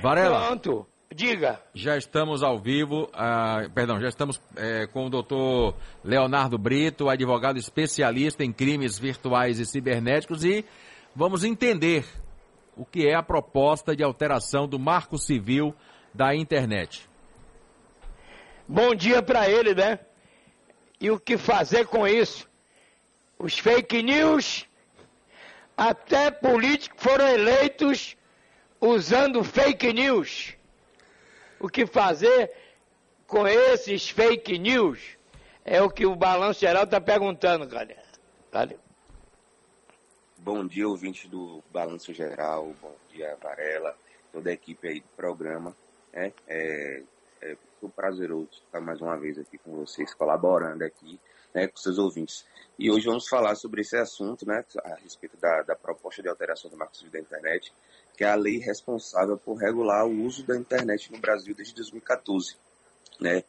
Varela. Pronto, diga. Já estamos ao vivo, ah, perdão, já estamos é, com o doutor Leonardo Brito, advogado especialista em crimes virtuais e cibernéticos, e vamos entender o que é a proposta de alteração do marco civil da internet. Bom dia para ele, né? E o que fazer com isso? Os fake news, até políticos foram eleitos usando fake news. O que fazer com esses fake news? É o que o Balanço Geral está perguntando, galera. Valeu. Bom dia, ouvintes do Balanço Geral. Bom dia, Varela, toda a equipe aí do programa. É, é, é muito prazeroso estar mais uma vez aqui com vocês, colaborando aqui né, com seus ouvintes. E hoje vamos falar sobre esse assunto, né, a respeito da, da proposta de alteração do Marco Civil da Internet, que é a lei responsável por regular o uso da internet no Brasil desde 2014. Né?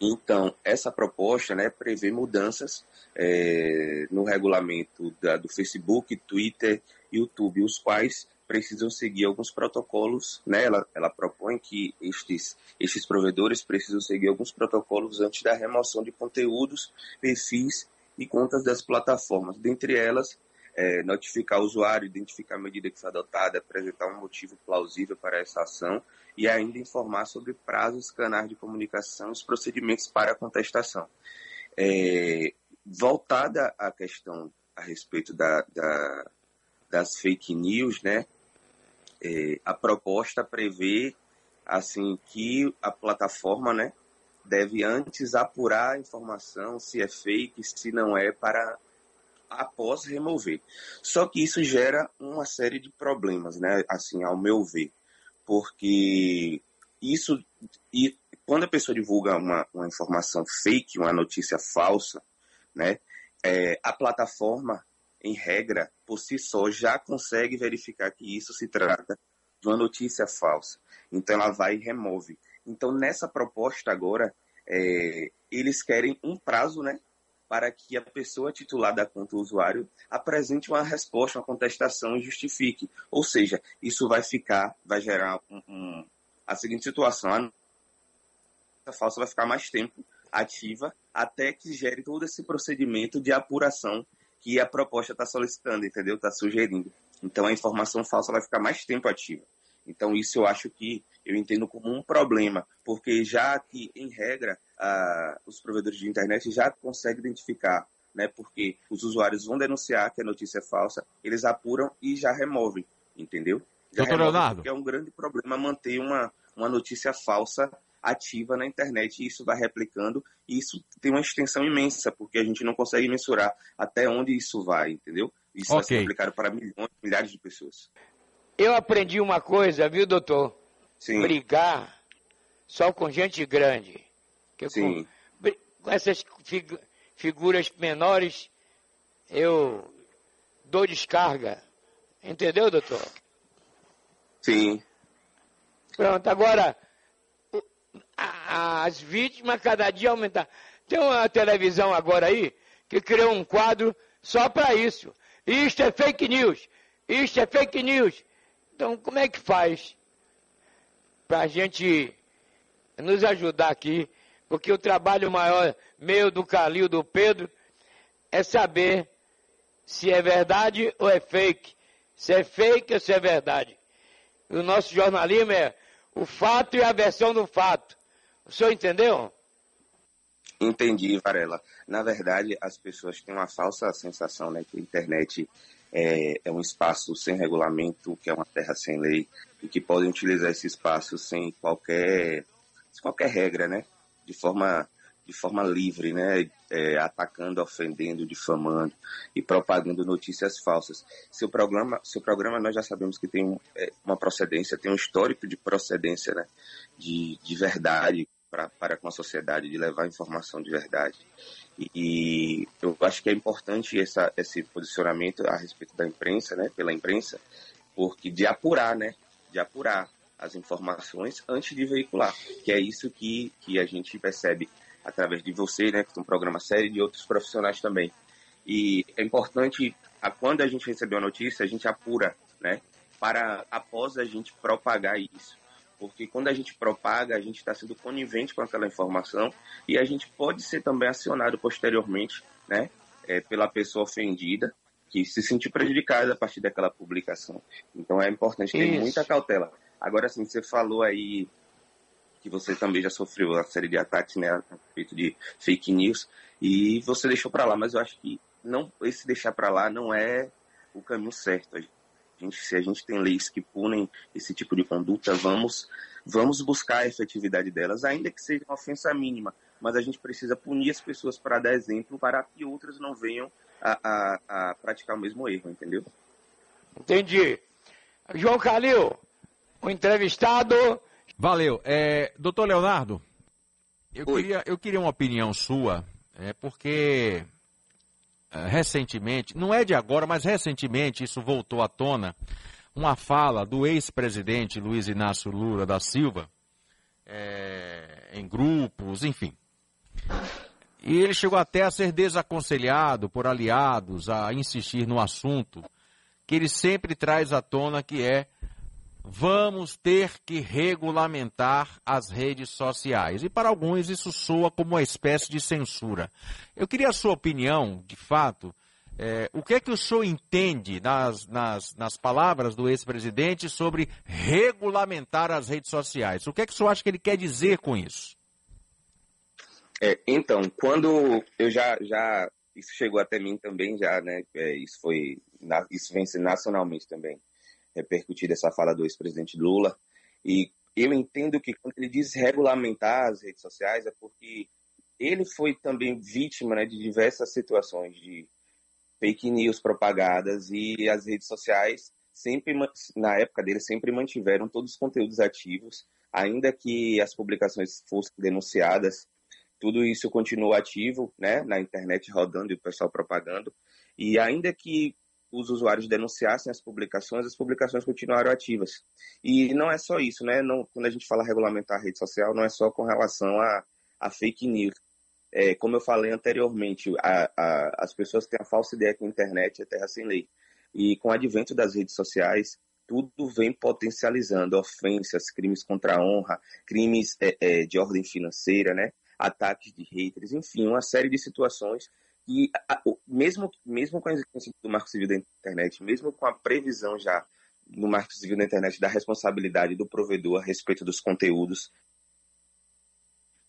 Então, essa proposta né, prevê mudanças é, no regulamento da, do Facebook, Twitter, YouTube, os quais precisam seguir alguns protocolos, né? Ela, ela propõe que estes, estes provedores precisam seguir alguns protocolos antes da remoção de conteúdos, perfis e contas das plataformas. Dentre elas, é, notificar o usuário, identificar a medida que foi adotada, apresentar um motivo plausível para essa ação e ainda informar sobre prazos, canais de comunicação e os procedimentos para a contestação. É, voltada à questão a respeito da, da, das fake news, né? É, a proposta prevê assim que a plataforma, né, deve antes apurar a informação se é fake, se não é, para após remover. Só que isso gera uma série de problemas, né? Assim, ao meu ver, porque isso e quando a pessoa divulga uma, uma informação fake, uma notícia falsa, né? É, a plataforma, em regra, por si só, já consegue verificar que isso se trata de uma notícia falsa. Então ela vai e remove. Então nessa proposta agora, é, eles querem um prazo, né? Para que a pessoa titular da conta, usuário, apresente uma resposta, uma contestação e justifique. Ou seja, isso vai ficar, vai gerar um, um, a seguinte situação: a falsa vai ficar mais tempo ativa até que gere todo esse procedimento de apuração que a proposta está solicitando, entendeu? Está sugerindo. Então a informação falsa vai ficar mais tempo ativa. Então isso eu acho que eu entendo como um problema, porque já que, em regra, ah, os provedores de internet já conseguem identificar, né, porque os usuários vão denunciar que a notícia é falsa, eles apuram e já removem, entendeu? Já Doutor Leonardo. Porque é um grande problema manter uma, uma notícia falsa ativa na internet e isso vai replicando e isso tem uma extensão imensa, porque a gente não consegue mensurar até onde isso vai, entendeu? Isso okay. vai ser aplicado para milhões, milhares de pessoas. Eu aprendi uma coisa, viu, doutor? Sim. Brigar só com gente grande. Sim. Com, com essas fig, figuras menores, eu dou descarga. Entendeu, doutor? Sim. Pronto, agora, as vítimas cada dia aumentam. Tem uma televisão agora aí que criou um quadro só para isso. Isto é fake news. Isto é fake news. Então, como é que faz para a gente nos ajudar aqui? Porque o trabalho maior meu, do Calil, do Pedro, é saber se é verdade ou é fake. Se é fake ou se é verdade. o nosso jornalismo é o fato e a versão do fato. O senhor entendeu? Entendi, Varela. Na verdade, as pessoas têm uma falsa sensação né, que a internet é, é um espaço sem regulamento, que é uma terra sem lei, e que podem utilizar esse espaço sem qualquer, sem qualquer regra, né? De forma, de forma livre, né? É, atacando, ofendendo, difamando e propagando notícias falsas. Seu programa, seu programa nós já sabemos que tem é, uma procedência, tem um histórico de procedência, né? De, de verdade para com a sociedade, de levar informação de verdade. E eu acho que é importante essa, esse posicionamento a respeito da imprensa, né, pela imprensa, porque de apurar, né, de apurar as informações antes de veicular, que é isso que, que a gente percebe através de você, né, que é um programa sério, e de outros profissionais também. E é importante, a, quando a gente recebeu a notícia, a gente apura, né, para após a gente propagar isso porque quando a gente propaga, a gente está sendo conivente com aquela informação e a gente pode ser também acionado posteriormente, né, é, pela pessoa ofendida que se sentiu prejudicada a partir daquela publicação. Então é importante ter Isso. muita cautela. Agora, assim, você falou aí que você também já sofreu uma série de ataques, né, a respeito de fake news, e você deixou para lá, mas eu acho que não esse deixar para lá não é o caminho certo. Gente, se a gente tem leis que punem esse tipo de conduta, vamos vamos buscar a efetividade delas, ainda que seja uma ofensa mínima, mas a gente precisa punir as pessoas para dar exemplo para que outras não venham a, a, a praticar o mesmo erro, entendeu? Entendi. João Calil, o entrevistado Valeu. É, doutor Leonardo, eu queria, eu queria uma opinião sua, é, porque recentemente, não é de agora, mas recentemente isso voltou à tona, uma fala do ex-presidente Luiz Inácio Lula da Silva, é, em grupos, enfim. E ele chegou até a ser desaconselhado por aliados a insistir no assunto que ele sempre traz à tona, que é vamos ter que regulamentar as redes sociais. E para alguns isso soa como uma espécie de censura. Eu queria a sua opinião, de fato, é, o que é que o senhor entende nas, nas, nas palavras do ex-presidente sobre regulamentar as redes sociais? O que é que o senhor acha que ele quer dizer com isso? É, então, quando eu já, já, isso chegou até mim também já, né? É, isso foi, isso vence nacionalmente também repercutir essa fala do ex-presidente Lula. E eu entendo que quando ele diz regulamentar as redes sociais é porque ele foi também vítima né, de diversas situações de fake news propagadas e as redes sociais sempre na época dele sempre mantiveram todos os conteúdos ativos, ainda que as publicações fossem denunciadas, tudo isso continua ativo, né, na internet rodando e o pessoal propagando. E ainda que os usuários denunciassem as publicações, as publicações continuaram ativas. E não é só isso, né? Não, quando a gente fala regulamentar a rede social, não é só com relação a, a fake news. É, como eu falei anteriormente, a, a, as pessoas têm a falsa ideia que a internet é terra sem lei. E com o advento das redes sociais, tudo vem potencializando ofensas, crimes contra a honra, crimes é, é, de ordem financeira, né? ataques de haters, enfim, uma série de situações e mesmo, mesmo com a existência do Marco Civil da Internet, mesmo com a previsão já no Marco Civil da Internet da responsabilidade do provedor a respeito dos conteúdos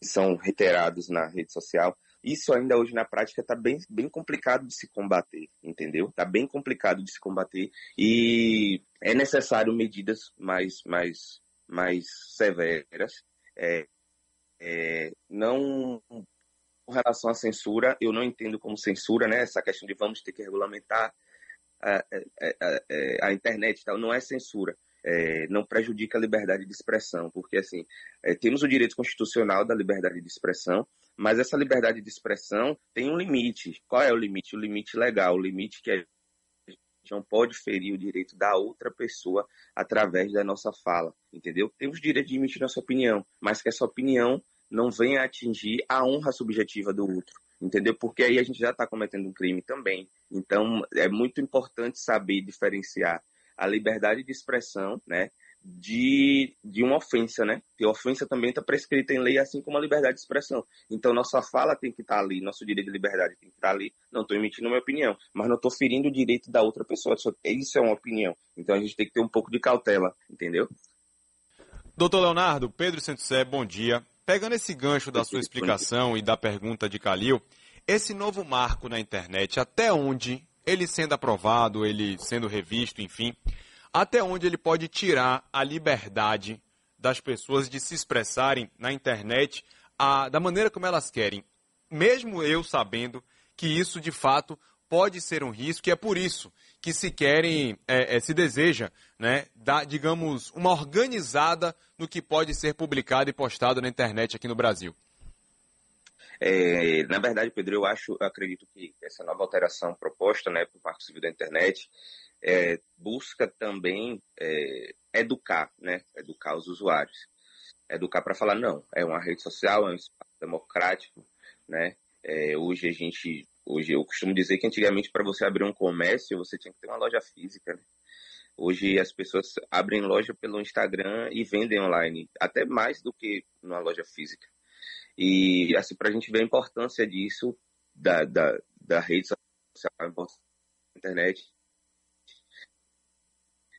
que são reiterados na rede social, isso ainda hoje na prática está bem, bem complicado de se combater, entendeu? Está bem complicado de se combater e é necessário medidas mais, mais, mais severas. É, é, não com relação à censura, eu não entendo como censura, né? Essa questão de vamos ter que regulamentar a, a, a, a internet tal, não é censura. É, não prejudica a liberdade de expressão, porque assim é, temos o direito constitucional da liberdade de expressão, mas essa liberdade de expressão tem um limite. Qual é o limite? O limite legal, o limite que a gente não pode ferir o direito da outra pessoa através da nossa fala, entendeu? Temos direito de emitir nossa opinião, mas que essa opinião não venha atingir a honra subjetiva do outro, entendeu? Porque aí a gente já está cometendo um crime também. Então, é muito importante saber diferenciar a liberdade de expressão, né, de, de uma ofensa, né? Que a ofensa também está prescrita em lei, assim como a liberdade de expressão. Então, nossa fala tem que estar tá ali, nosso direito de liberdade tem que estar tá ali. Não estou emitindo minha opinião, mas não estou ferindo o direito da outra pessoa. Isso é uma opinião. Então, a gente tem que ter um pouco de cautela, entendeu? Doutor Leonardo, Pedro Santos bom dia. Pegando esse gancho da sua explicação e da pergunta de Calil, esse novo marco na internet, até onde ele sendo aprovado, ele sendo revisto, enfim, até onde ele pode tirar a liberdade das pessoas de se expressarem na internet a, da maneira como elas querem, mesmo eu sabendo que isso de fato pode ser um risco e é por isso que se querem, é, é, se deseja, né, dar, digamos, uma organizada no que pode ser publicado e postado na internet aqui no Brasil? É, na verdade, Pedro, eu acho, eu acredito que essa nova alteração proposta, né, para o Marco Civil da Internet, é, busca também é, educar, né, educar os usuários, educar para falar não, é uma rede social, é um espaço democrático, né, é, hoje a gente Hoje eu costumo dizer que antigamente para você abrir um comércio você tinha que ter uma loja física, né? Hoje as pessoas abrem loja pelo Instagram e vendem online, até mais do que numa loja física. E assim, para a gente ver a importância disso, da, da, da rede social, da internet,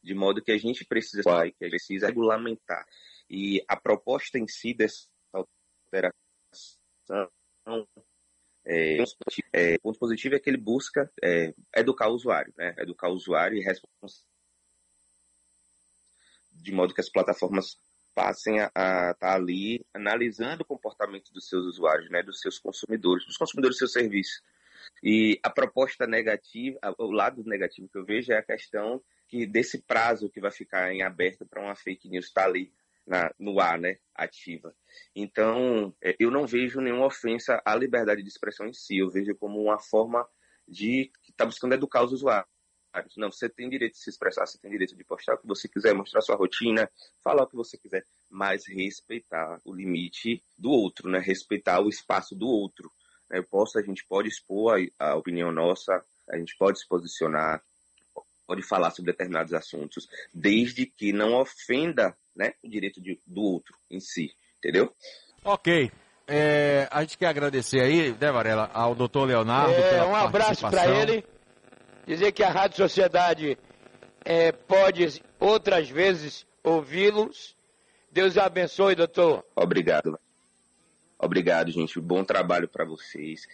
de modo que a gente precisa, que a gente precisa regulamentar. E a proposta em si dessa alteração é, é, ponto positivo é que ele busca é, educar o usuário, né? Educar o usuário e responsabilizar de modo que as plataformas passem a estar tá ali analisando o comportamento dos seus usuários, né, dos seus consumidores, dos consumidores do seu serviço. E a proposta negativa, o lado negativo que eu vejo é a questão que desse prazo que vai ficar em aberto para uma fake news estar tá ali na, no ar, né, ativa. Então, é, eu não vejo nenhuma ofensa à liberdade de expressão em si, eu vejo como uma forma de que está buscando educar os usuários. Não, você tem direito de se expressar, você tem direito de postar o que você quiser, mostrar sua rotina, falar o que você quiser, mas respeitar o limite do outro, né? Respeitar o espaço do outro. Eu posso, a gente pode expor a, a opinião nossa, a gente pode se posicionar, pode falar sobre determinados assuntos, desde que não ofenda né, o direito de, do outro em si, entendeu? Ok. É, a gente quer agradecer aí, né, Varela, ao doutor Leonardo. É, um abraço para ele. Dizer que a Rádio Sociedade é, pode outras vezes ouvi-los. Deus abençoe, doutor. Obrigado. Obrigado, gente. Bom trabalho para vocês.